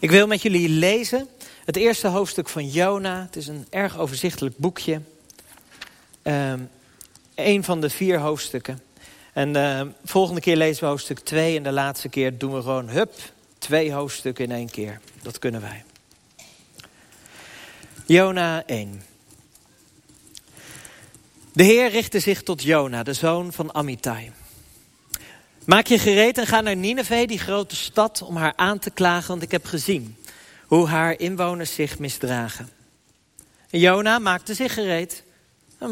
Ik wil met jullie lezen het eerste hoofdstuk van Jona. Het is een erg overzichtelijk boekje. Um, een van de vier hoofdstukken. En uh, volgende keer lezen we hoofdstuk 2 en de laatste keer doen we gewoon hup, twee hoofdstukken in één keer. Dat kunnen wij. Jona 1. De Heer richtte zich tot Jona, de zoon van Amittai. Maak je gereed en ga naar Nineveh, die grote stad, om haar aan te klagen, want ik heb gezien hoe haar inwoners zich misdragen. En Jona maakte zich gereed,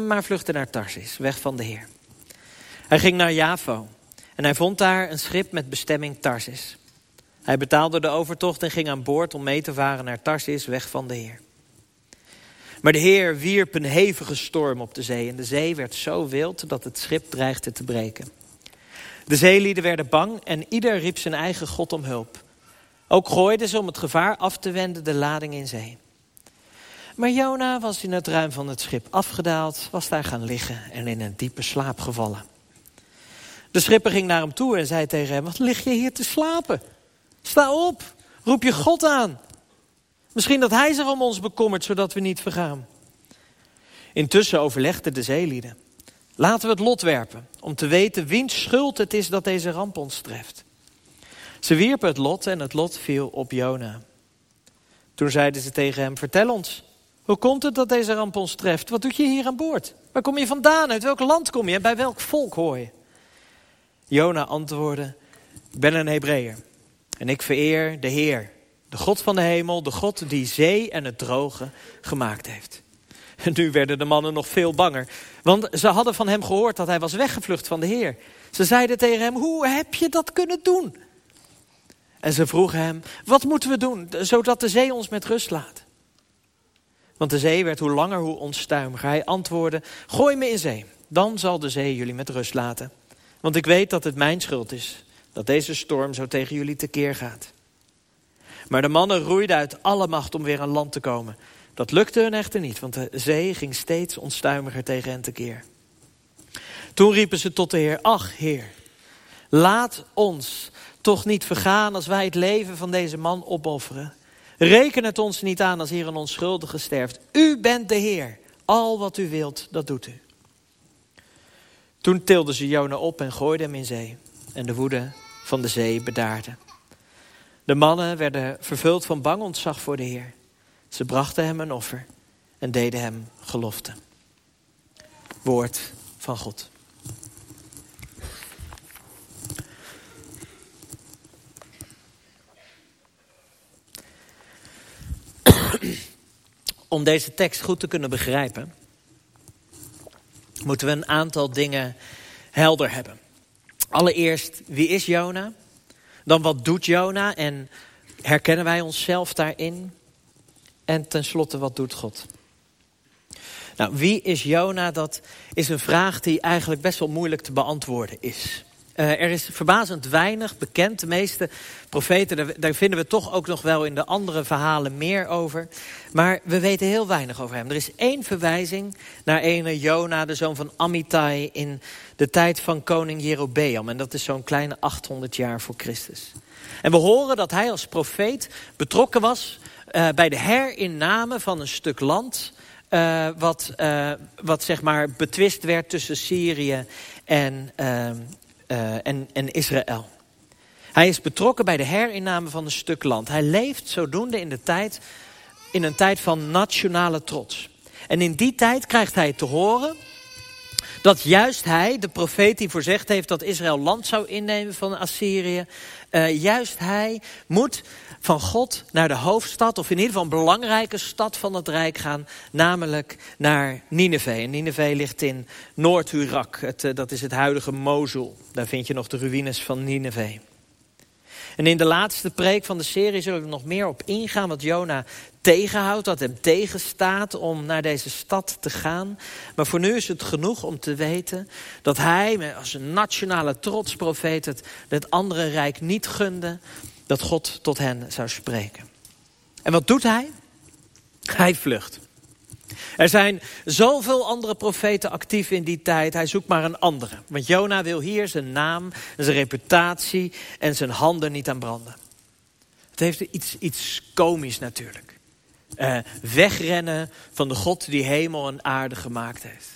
maar vluchtte naar Tarsis, weg van de Heer. Hij ging naar Javo en hij vond daar een schip met bestemming Tarsis. Hij betaalde de overtocht en ging aan boord om mee te varen naar Tarsis, weg van de Heer. Maar de Heer wierp een hevige storm op de zee en de zee werd zo wild dat het schip dreigde te breken. De zeelieden werden bang en ieder riep zijn eigen God om hulp. Ook gooiden ze om het gevaar af te wenden de lading in zee. Maar Jona was in het ruim van het schip afgedaald, was daar gaan liggen en in een diepe slaap gevallen. De schipper ging naar hem toe en zei tegen hem, wat lig je hier te slapen? Sta op, roep je God aan. Misschien dat hij zich om ons bekommert, zodat we niet vergaan. Intussen overlegden de zeelieden. Laten we het lot werpen, om te weten wiens schuld het is dat deze ramp ons treft. Ze wierpen het lot en het lot viel op Jona. Toen zeiden ze tegen hem, vertel ons, hoe komt het dat deze ramp ons treft? Wat doet je hier aan boord? Waar kom je vandaan? Uit welk land kom je? En bij welk volk hoor je? Jona antwoordde, ik ben een Hebreeër en ik vereer de Heer, de God van de hemel, de God die zee en het droge gemaakt heeft. Nu werden de mannen nog veel banger, want ze hadden van hem gehoord dat hij was weggevlucht van de Heer. Ze zeiden tegen hem, hoe heb je dat kunnen doen? En ze vroegen hem, wat moeten we doen, zodat de zee ons met rust laat? Want de zee werd hoe langer hoe onstuimiger. Hij antwoordde, gooi me in zee, dan zal de zee jullie met rust laten. Want ik weet dat het mijn schuld is, dat deze storm zo tegen jullie tekeer gaat. Maar de mannen roeiden uit alle macht om weer aan land te komen. Dat lukte hun echter niet, want de zee ging steeds onstuimiger tegen hen tekeer. Toen riepen ze tot de Heer, ach Heer, laat ons toch niet vergaan als wij het leven van deze man opofferen. Reken het ons niet aan als hier een onschuldige sterft. U bent de Heer. Al wat u wilt, dat doet u. Toen tilden ze Jona op en gooiden hem in zee. En de woede van de zee bedaarde. De mannen werden vervuld van bang ontzag voor de Heer. Ze brachten hem een offer en deden hem gelofte. Woord van God. Om deze tekst goed te kunnen begrijpen, moeten we een aantal dingen helder hebben. Allereerst, wie is Jona? Dan wat doet Jona en herkennen wij onszelf daarin? En tenslotte, wat doet God? Nou, wie is Jona? Dat is een vraag die eigenlijk best wel moeilijk te beantwoorden is. Uh, er is verbazend weinig bekend. De meeste profeten, daar, vinden we toch ook nog wel in de andere verhalen meer over. Maar we weten heel weinig over hem. Er is één verwijzing naar ene Jona, de zoon van Amittai... in de tijd van koning Jerobeam. En dat is zo'n kleine 800 jaar voor Christus. En we horen dat hij als profeet betrokken was... Uh, bij de herinname van een stuk land... Uh, wat, wat zeg maar betwist werd tussen Syrië en en, en Israël. Hij is betrokken bij de herinname van een stuk land. Hij leeft zodoende in, de tijd, in een tijd van nationale trots. En in die tijd krijgt hij te horen dat juist hij, de profeet die voorzegd heeft dat Israël land zou innemen van Assyrië, uh, juist hij moet van God naar de hoofdstad, of in ieder geval een belangrijke stad van het Rijk gaan, namelijk naar Nineveh. En Nineveh ligt in Noord-Irak, uh, dat is het huidige Mosul. Daar vind je nog de ruïnes van Nineveh. En in de laatste preek van de serie zullen we nog meer op ingaan wat Jona tegenhoudt, wat hem tegenstaat om naar deze stad te gaan. Maar voor nu is het genoeg om te weten dat hij als een nationale trotsprofeet het, het andere rijk niet gunde dat God tot hen zou spreken. En wat doet hij? Hij vlucht. Er zijn zoveel andere profeten actief in die tijd. Hij zoekt maar een andere. Want Jona wil hier zijn naam, zijn reputatie en zijn handen niet aan branden. Het heeft iets, iets komisch natuurlijk. Uh, wegrennen van de God die hemel en aarde gemaakt heeft.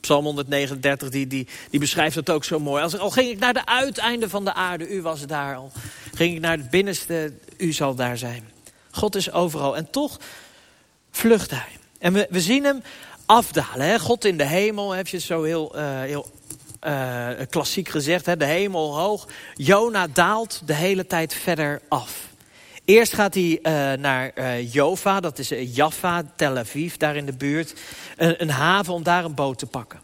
Psalm 139 die, die, die beschrijft het ook zo mooi. Als, al ging ik naar de uiteinde van de aarde, u was daar al. Ging ik naar het binnenste, u zal daar zijn. God is overal en toch vlucht hij. En we, zien hem afdalen. Hè? God in de hemel, heb je zo heel, uh, heel uh, klassiek gezegd. Hè? De hemel hoog. Jona daalt de hele tijd verder af. Eerst gaat hij uh, naar Jova, dat is Jaffa, Tel Aviv, daar in de buurt. Een, een, haven om daar een boot te pakken.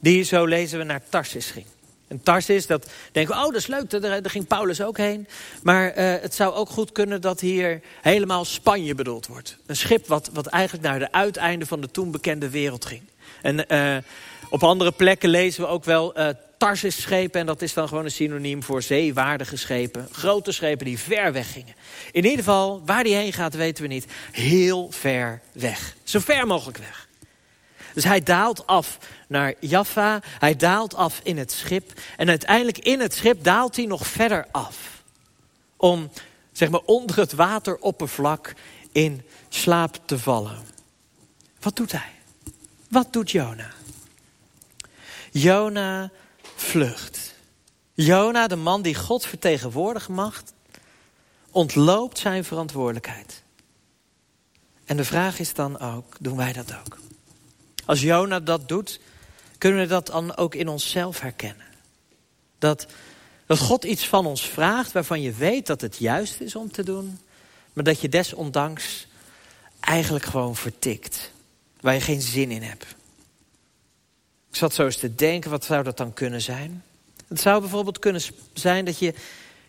Die, zo lezen we, naar Tarsis ging. En Tarsis, dat denken we, oh dat is leuk, daar, ging Paulus ook heen. Maar uh, het zou ook goed kunnen dat hier helemaal Spanje bedoeld wordt. Een schip wat, wat eigenlijk naar de uiteinde van de toen bekende wereld ging. En op andere plekken lezen we ook wel Tarsis schepen. En dat is dan gewoon een synoniem voor zeewaardige schepen. Grote schepen die ver weg gingen. In ieder geval, waar die heen gaat weten we niet. Heel ver weg. Zo ver mogelijk weg. Dus hij daalt af naar Jaffa. Hij daalt af in het schip. En uiteindelijk in het schip daalt hij nog verder af. Om, zeg maar, onder het wateroppervlak in slaap te vallen. Wat doet hij? Wat doet Jona? Jona vlucht. Jona, de man die God vertegenwoordigen mag, ontloopt zijn verantwoordelijkheid. En de vraag is dan ook, doen wij dat ook? Als Jona dat doet, kunnen we dat dan ook in onszelf herkennen. Dat, dat God iets van ons vraagt waarvan je weet dat het juist is om te doen, maar dat je desondanks eigenlijk gewoon vertikt. Waar je geen zin in hebt. Ik zat zo eens te denken, wat zou dat dan kunnen zijn? Het zou bijvoorbeeld kunnen zijn dat je,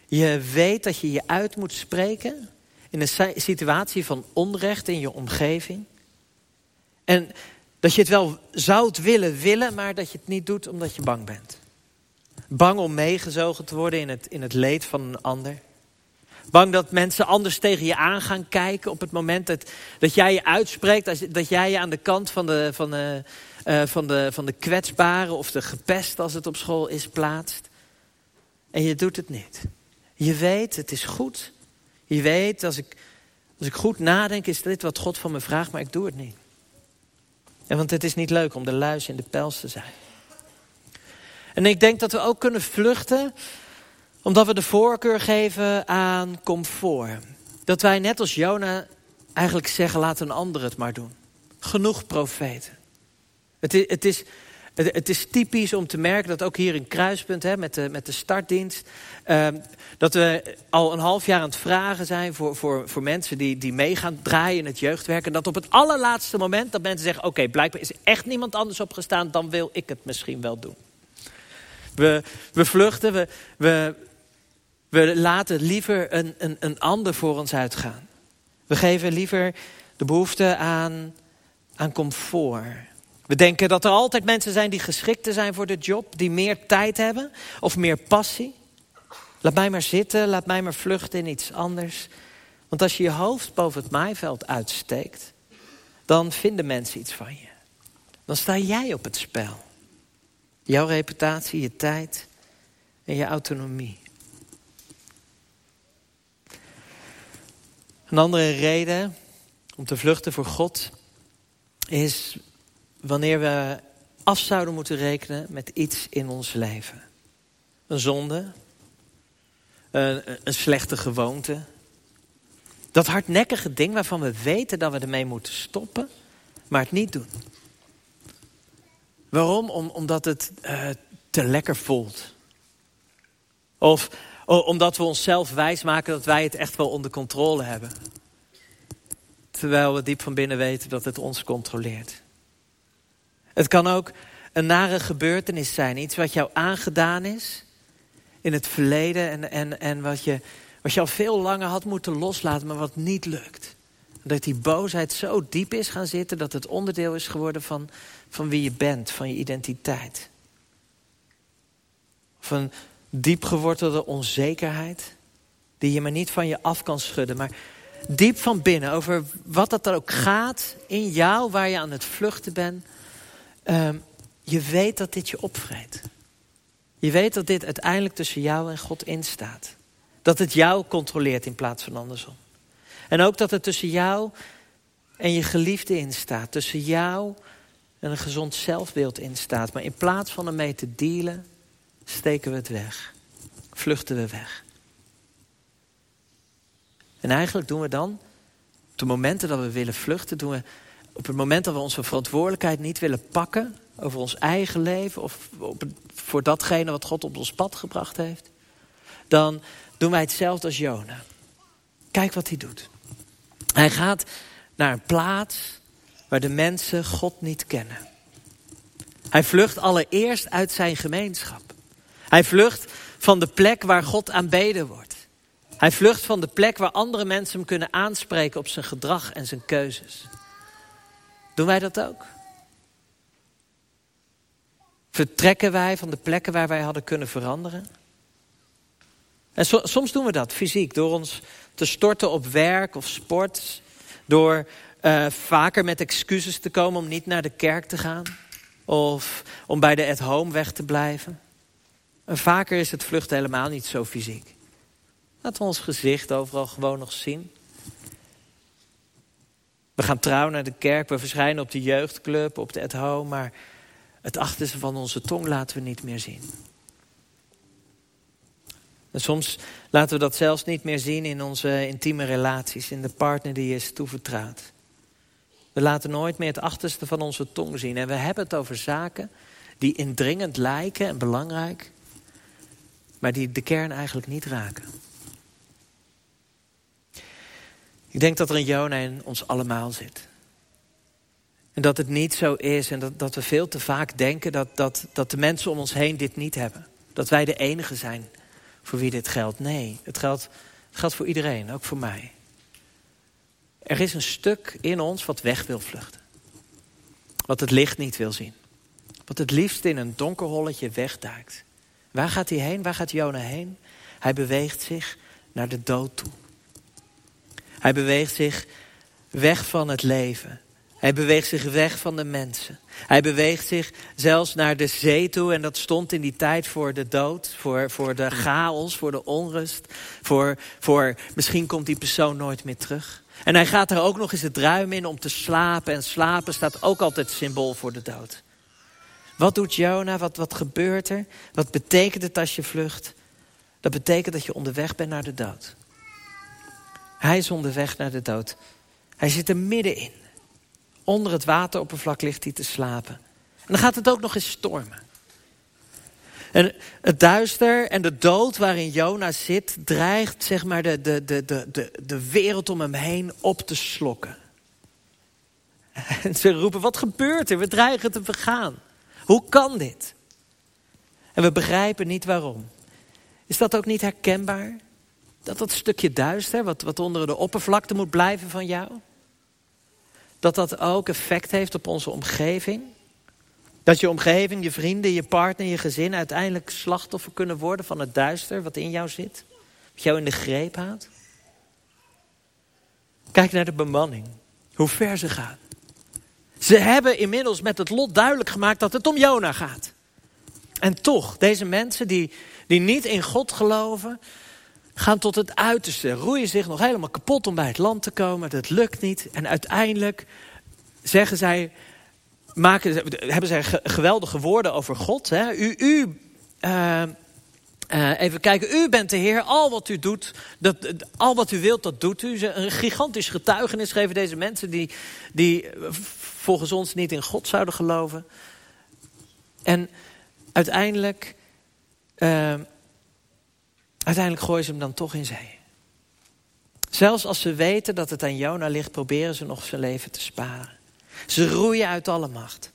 je weet dat je je uit moet spreken... in een situatie van onrecht in je omgeving. En dat je het wel zou willen willen, maar dat je het niet doet omdat je bang bent. Bang om meegezogen te worden in het, in het leed van een ander. Bang dat mensen anders tegen je aan gaan kijken op het moment dat, dat jij je uitspreekt. Dat jij je aan de kant van de, van de, uh, van, de, van de kwetsbare of de gepest als het op school is plaatst. En je doet het niet. Je weet, het is goed. Je weet, als ik, als ik goed nadenk, is dit wat God van me vraagt, maar ik doe het niet. En want het is niet leuk om de luis in de pels te zijn. En ik denk dat we ook kunnen vluchten, omdat we de voorkeur geven aan comfort. Dat wij net als Jona eigenlijk zeggen, laat een ander het maar doen. Genoeg profeten. Het is, het is, het is typisch om te merken dat ook hier in Kruispunt, hè, met, de, met de startdienst, uh, dat we al een half jaar aan het vragen zijn voor, voor, voor mensen die, die mee gaan draaien in het jeugdwerk. En dat op het allerlaatste moment dat mensen zeggen, oké, blijkbaar is echt niemand anders opgestaan, dan wil ik het misschien wel doen. We, we vluchten, we, we, we laten liever een, een, een ander voor ons uitgaan. We geven liever de behoefte aan, aan comfort. We denken dat er altijd mensen zijn die geschikter zijn voor de job, die meer tijd hebben of meer passie. Laat mij maar zitten, laat mij maar vluchten in iets anders. Want als je je hoofd boven het maaiveld uitsteekt, dan vinden mensen iets van je. Dan sta jij op het spel. Jouw reputatie, je tijd en je autonomie. Een andere reden om te vluchten voor God is wanneer we af zouden moeten rekenen met iets in ons leven. Een zonde, een, een slechte gewoonte. Dat hardnekkige ding waarvan we weten dat we ermee moeten stoppen, maar het niet doen. Waarom? Om, omdat het uh, te lekker voelt. Of omdat we onszelf wijsmaken dat wij het echt wel onder controle hebben. Terwijl we diep van binnen weten dat het ons controleert. Het kan ook een nare gebeurtenis zijn. Iets wat jou aangedaan is in het verleden. En, en, en wat, je, wat je al veel langer had moeten loslaten, maar wat niet lukt. Dat die boosheid zo diep is gaan zitten dat het onderdeel is geworden van, van wie je bent, van je identiteit. Of een diep gewortelde onzekerheid die je maar niet van je af kan schudden. Maar diep van binnen over wat dat er ook gaat in jou, waar je aan het vluchten bent Ehm, je weet dat dit je opvreet. Je weet dat dit uiteindelijk tussen jou en God instaat. Dat het jou controleert in plaats van andersom. En ook dat het tussen jou en je geliefde in staat. Tussen jou en een gezond zelfbeeld in staat. Maar in plaats van ermee te dealen, steken we het weg. Vluchten we weg. En eigenlijk doen we dan, op de momenten dat we willen vluchten, doen we op het moment dat we onze verantwoordelijkheid niet willen pakken over ons eigen leven of voor datgene wat God op ons pad gebracht heeft, dan doen wij hetzelfde als Jona. Kijk wat hij doet. Hij gaat naar een plaats waar de mensen God niet kennen. Hij vlucht allereerst uit zijn gemeenschap. Hij vlucht van de plek waar God aanbeden wordt. Hij vlucht van de plek waar andere mensen hem kunnen aanspreken op zijn gedrag en zijn keuzes. Doen wij dat ook? Vertrekken wij van de plekken waar wij hadden kunnen veranderen? En soms doen we dat fysiek, door ons te storten op werk of sport. Door uh, vaker met excuses te komen om niet naar de kerk te gaan. Of om bij de at-home weg te blijven. En vaker is het vluchten helemaal niet zo fysiek. Laten we ons gezicht overal gewoon nog zien. We gaan trouw naar de kerk, we verschijnen op de jeugdclub, op de at-home, maar het achterste van onze tong laten we niet meer zien. En soms laten we dat zelfs niet meer zien in onze intieme relaties, in de partner die je is toevertrouwd. We laten nooit meer het achterste van onze tong zien. En we hebben het over zaken die indringend lijken en belangrijk, maar die de kern eigenlijk niet raken. Ik denk dat er een Jona in ons allemaal zit. En dat het niet zo is en dat, dat we veel te vaak denken dat, dat, dat de mensen om ons heen dit niet hebben. Dat wij de enige zijn voor wie dit geldt. Nee, het geldt, het geldt voor iedereen, ook voor mij. Er is een stuk in ons wat weg wil vluchten. Wat het licht niet wil zien. Wat het liefst in een donker holletje wegduikt. Waar gaat hij heen? Waar gaat Jona heen? Hij beweegt zich naar de dood toe. Hij beweegt zich weg van het leven. Hij beweegt zich weg van de mensen. Hij beweegt zich zelfs naar de zee toe. En dat stond in die tijd voor de dood, voor, voor de chaos, voor de onrust. Voor, voor misschien komt die persoon nooit meer terug. En hij gaat er ook nog eens het ruim in om te slapen. En slapen staat ook altijd symbool voor de dood. Wat doet Jona? Wat, wat gebeurt er? Wat betekent het als je vlucht? Dat betekent dat je onderweg bent naar de dood. Hij is onderweg naar de dood. Hij zit er middenin. Onder het wateroppervlak ligt hij te slapen. En dan gaat het ook nog eens stormen. En het duister en de dood waarin Jona zit... dreigt zeg maar de, de, de, de, de wereld om hem heen op te slokken. En ze roepen, wat gebeurt er? We dreigen te vergaan. Hoe kan dit? En we begrijpen niet waarom. Is dat ook niet herkenbaar? Dat dat stukje duister, wat, wat onder de oppervlakte moet blijven van jou... dat dat ook effect heeft op onze omgeving... Dat je omgeving, je vrienden, je partner, je gezin uiteindelijk slachtoffer kunnen worden van het duister wat in jou zit. Wat jou in de greep houdt. Kijk naar de bemanning. Hoe ver ze gaan. Ze hebben inmiddels met het lot duidelijk gemaakt dat het om Jona gaat. En toch, deze mensen die, die niet in God geloven, gaan tot het uiterste. Roeien zich nog helemaal kapot om bij het land te komen. Dat lukt niet. En uiteindelijk zeggen zij, maken, hebben zij geweldige woorden over God. Hè? U, u uh, uh, even kijken, u bent de Heer, al wat u doet, dat, al wat u wilt, dat doet u. Een gigantisch getuigenis geven deze mensen die, die volgens ons niet in God zouden geloven. En uiteindelijk, uh, uiteindelijk gooien ze hem dan toch in zee. Zelfs als ze weten dat het aan Jona ligt, proberen ze nog zijn leven te sparen. Ze roeien uit alle macht.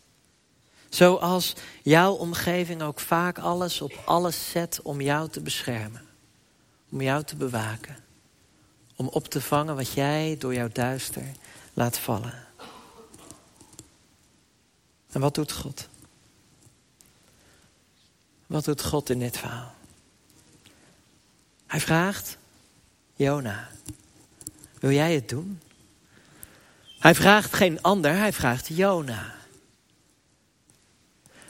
Zoals jouw omgeving ook vaak alles op alles zet om jou te beschermen. Om jou te bewaken. Om op te vangen wat jij door jouw duister laat vallen. En wat doet God? Wat doet God in dit verhaal? Hij vraagt, Jona, wil jij het doen? Hij vraagt geen ander, hij vraagt Jona.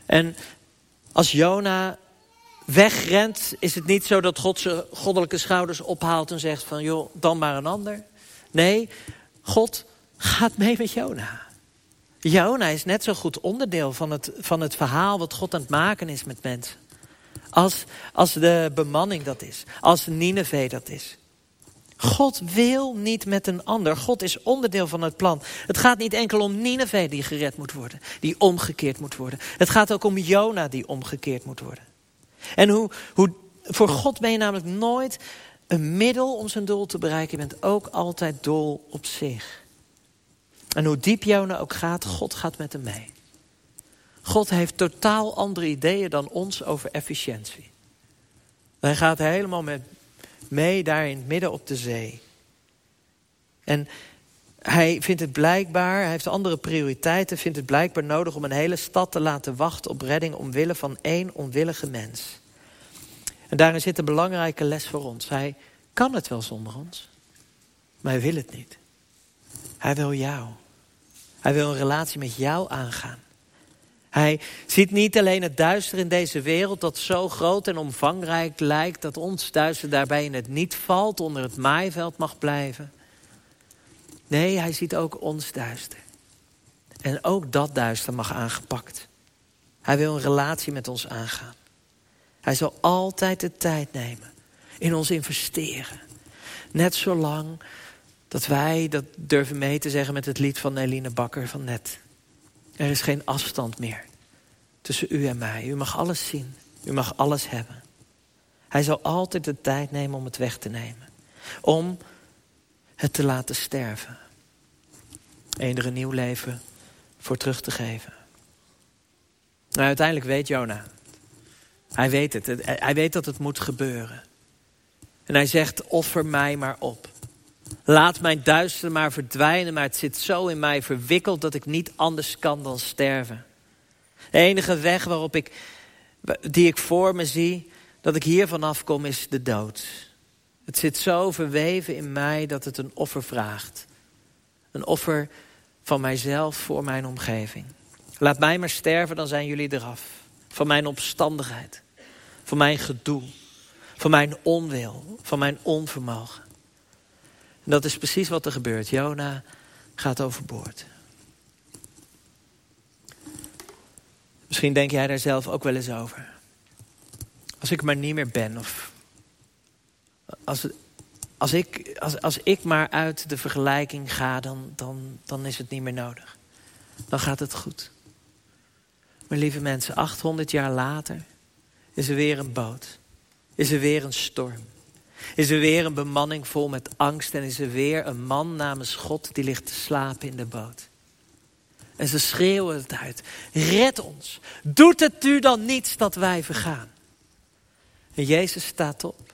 En als Jona wegrent, is het niet zo dat God zijn goddelijke schouders ophaalt en zegt van joh, dan maar een ander. Nee, God gaat mee met Jona. Jona is net zo goed onderdeel van het, van het verhaal wat God aan het maken is met mensen. Als, als de bemanning dat is. Als Nineveh dat is. God wil niet met een ander. God is onderdeel van het plan. Het gaat niet enkel om Nineveh die gered moet worden. Die omgekeerd moet worden. Het gaat ook om Jona die omgekeerd moet worden. En hoe, hoe, voor God ben je namelijk nooit een middel om zijn doel te bereiken. Je bent ook altijd doel op zich. En hoe diep Jona ook gaat, God gaat met hem mee. God heeft totaal andere ideeën dan ons over efficiëntie. Hij gaat helemaal met mee daar in het midden op de zee. En hij vindt het blijkbaar, hij heeft andere prioriteiten, vindt het blijkbaar nodig om een hele stad te laten wachten op redding omwille van één onwillige mens. En daarin zit een belangrijke les voor ons. Hij kan het wel zonder ons, maar hij wil het niet. Hij wil jou. Hij wil een relatie met jou aangaan. Hij ziet niet alleen het duister in deze wereld dat zo groot en omvangrijk lijkt dat ons duister daarbij in het niet valt, onder het maaiveld mag blijven. Nee, hij ziet ook ons duister. En ook dat duister mag aangepakt. Hij wil een relatie met ons aangaan. Hij zal altijd de tijd nemen, in ons investeren. Net zolang dat wij dat durven mee te zeggen met het lied van Eline Bakker van net. Er is geen afstand meer tussen u en mij. U mag alles zien. U mag alles hebben. Hij zal altijd de tijd nemen om het weg te nemen. Om het te laten sterven. En er een nieuw leven voor terug te geven. Nou, uiteindelijk weet Jona. Hij weet het. Hij weet dat het moet gebeuren. En hij zegt, offer mij maar op. Laat mijn duister maar verdwijnen, maar het zit zo in mij verwikkeld dat ik niet anders kan dan sterven. De enige weg waarop ik, die ik voor me zie, dat ik hier vanaf kom, is de dood. Het zit zo verweven in mij dat het een offer vraagt. Een offer van mijzelf voor mijn omgeving. Laat mij maar sterven, dan zijn jullie eraf. Van mijn opstandigheid. Van mijn gedoe. Van mijn onwil. Van mijn onvermogen. En dat is precies wat er gebeurt. Jona gaat overboord. Misschien denk jij daar zelf ook wel eens over. Als ik maar niet meer ben of als, als, ik, als, als ik maar uit de vergelijking ga, dan, dan, dan is het niet meer nodig. Dan gaat het goed. Maar lieve mensen, 800 jaar later is er weer een boot. Is er weer een storm. Is er weer een bemanning vol met angst en is er weer een man namens God die ligt te slapen in de boot. En ze schreeuwen het uit. Red ons. Doet het u dan niets dat wij vergaan? En Jezus staat op.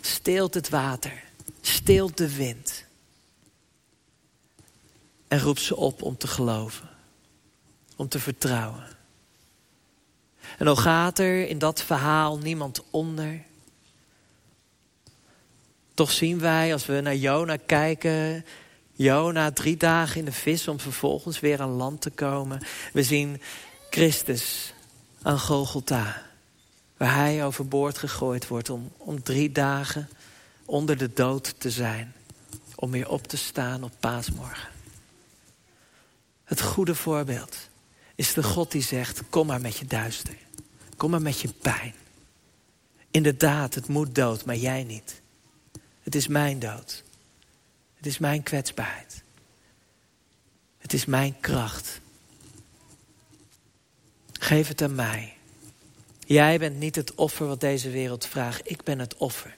Steelt het water. Steelt de wind. En roept ze op om te geloven. Om te vertrouwen. En dan gaat er in dat verhaal niemand onder. Toch zien wij, als we naar Jona kijken, Jona drie dagen in de vis om vervolgens weer aan land te komen. We zien Christus aan Golgotha. Waar hij overboord gegooid wordt om, om drie dagen onder de dood te zijn. Om weer op te staan op paasmorgen. Het goede voorbeeld is de God die zegt, kom maar met je duister. Kom maar met je pijn. Inderdaad, het moet dood, maar jij niet. Het is mijn dood. Het is mijn kwetsbaarheid. Het is mijn kracht. Geef het aan mij. Jij bent niet het offer wat deze wereld vraagt. Ik ben het offer.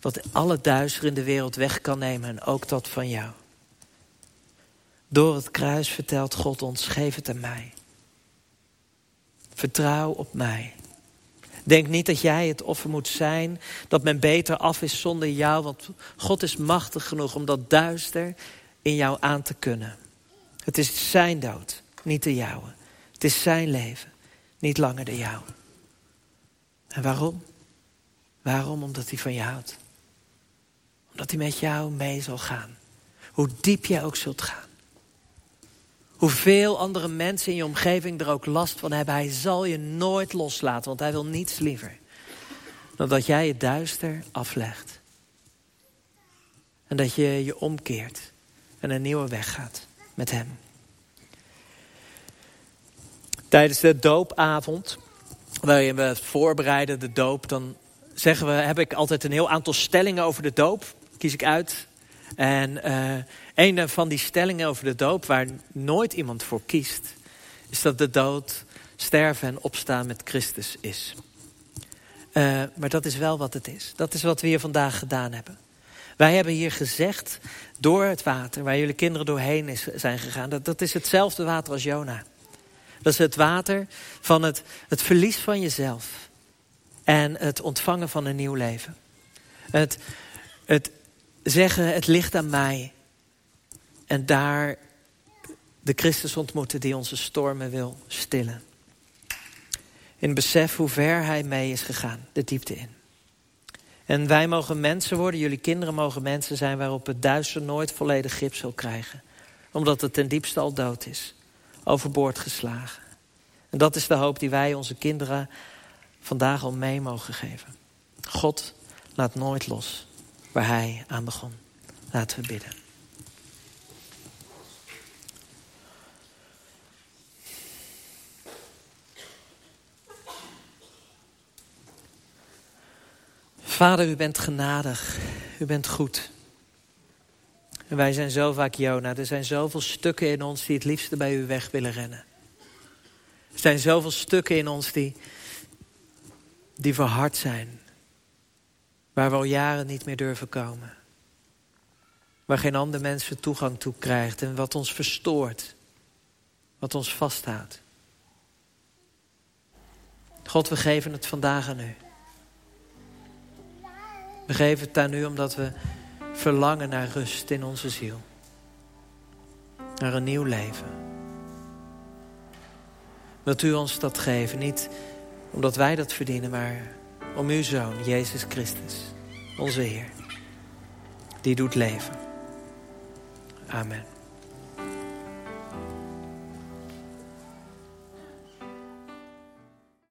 Wat alle duister in de wereld weg kan nemen en ook dat van jou. Door het kruis vertelt God ons, geef het aan mij. Vertrouw op mij. Denk niet dat jij het offer moet zijn, dat men beter af is zonder jou, want God is machtig genoeg om dat duister in jou aan te kunnen. Het is zijn dood, niet de jouwe. Het is zijn leven, niet langer de jouwe. En waarom? Waarom? Omdat hij van je houdt. Omdat hij met jou mee zal gaan. Hoe diep jij ook zult gaan. Hoeveel andere mensen in je omgeving er ook last van hebben, hij zal je nooit loslaten, want hij wil niets liever dan dat jij het duister aflegt. En dat je je omkeert en een nieuwe weg gaat met hem. Tijdens de doopavond, waarin we voorbereiden de doop, dan zeggen we, heb ik altijd een heel aantal stellingen over de doop. Kies ik uit. En uh, een van die stellingen over de doop, waar nooit iemand voor kiest, is dat de dood sterven en opstaan met Christus is. Uh, maar dat is wel wat het is. Dat is wat we hier vandaag gedaan hebben. Wij hebben hier gezegd, door het water, waar jullie kinderen doorheen is, zijn gegaan, dat, dat is hetzelfde water als Jona. Dat is het water van het, het verlies van jezelf. En het ontvangen van een nieuw leven. Het, het zeggen, het ligt aan mij. En daar de Christus ontmoeten die onze stormen wil stillen. In besef hoe ver hij mee is gegaan, de diepte in. En wij mogen mensen worden, jullie kinderen mogen mensen zijn... waarop het duister nooit volledig grip zal krijgen. Omdat het ten diepste al dood is. Overboord geslagen. En dat is de hoop die wij onze kinderen vandaag al mee mogen geven. God laat nooit los waar hij aan begon. Laten we bidden. Vader, u bent genadig. U bent goed. En wij zijn zo vaak Jona. Er zijn zoveel stukken in ons die het liefste bij u weg willen rennen. Er zijn zoveel stukken in ons die, die verhard zijn. Waar we al jaren niet meer durven komen. Waar geen ander mens toegang toe krijgt. En wat ons verstoort. Wat ons vasthoudt. God, we geven het vandaag aan u. We geven het aan u omdat we verlangen naar rust in onze ziel. Naar een nieuw leven. Wilt u ons dat geven? Niet omdat wij dat verdienen, maar om uw Zoon, Jezus Christus, onze Heer. Die doet leven. Amen.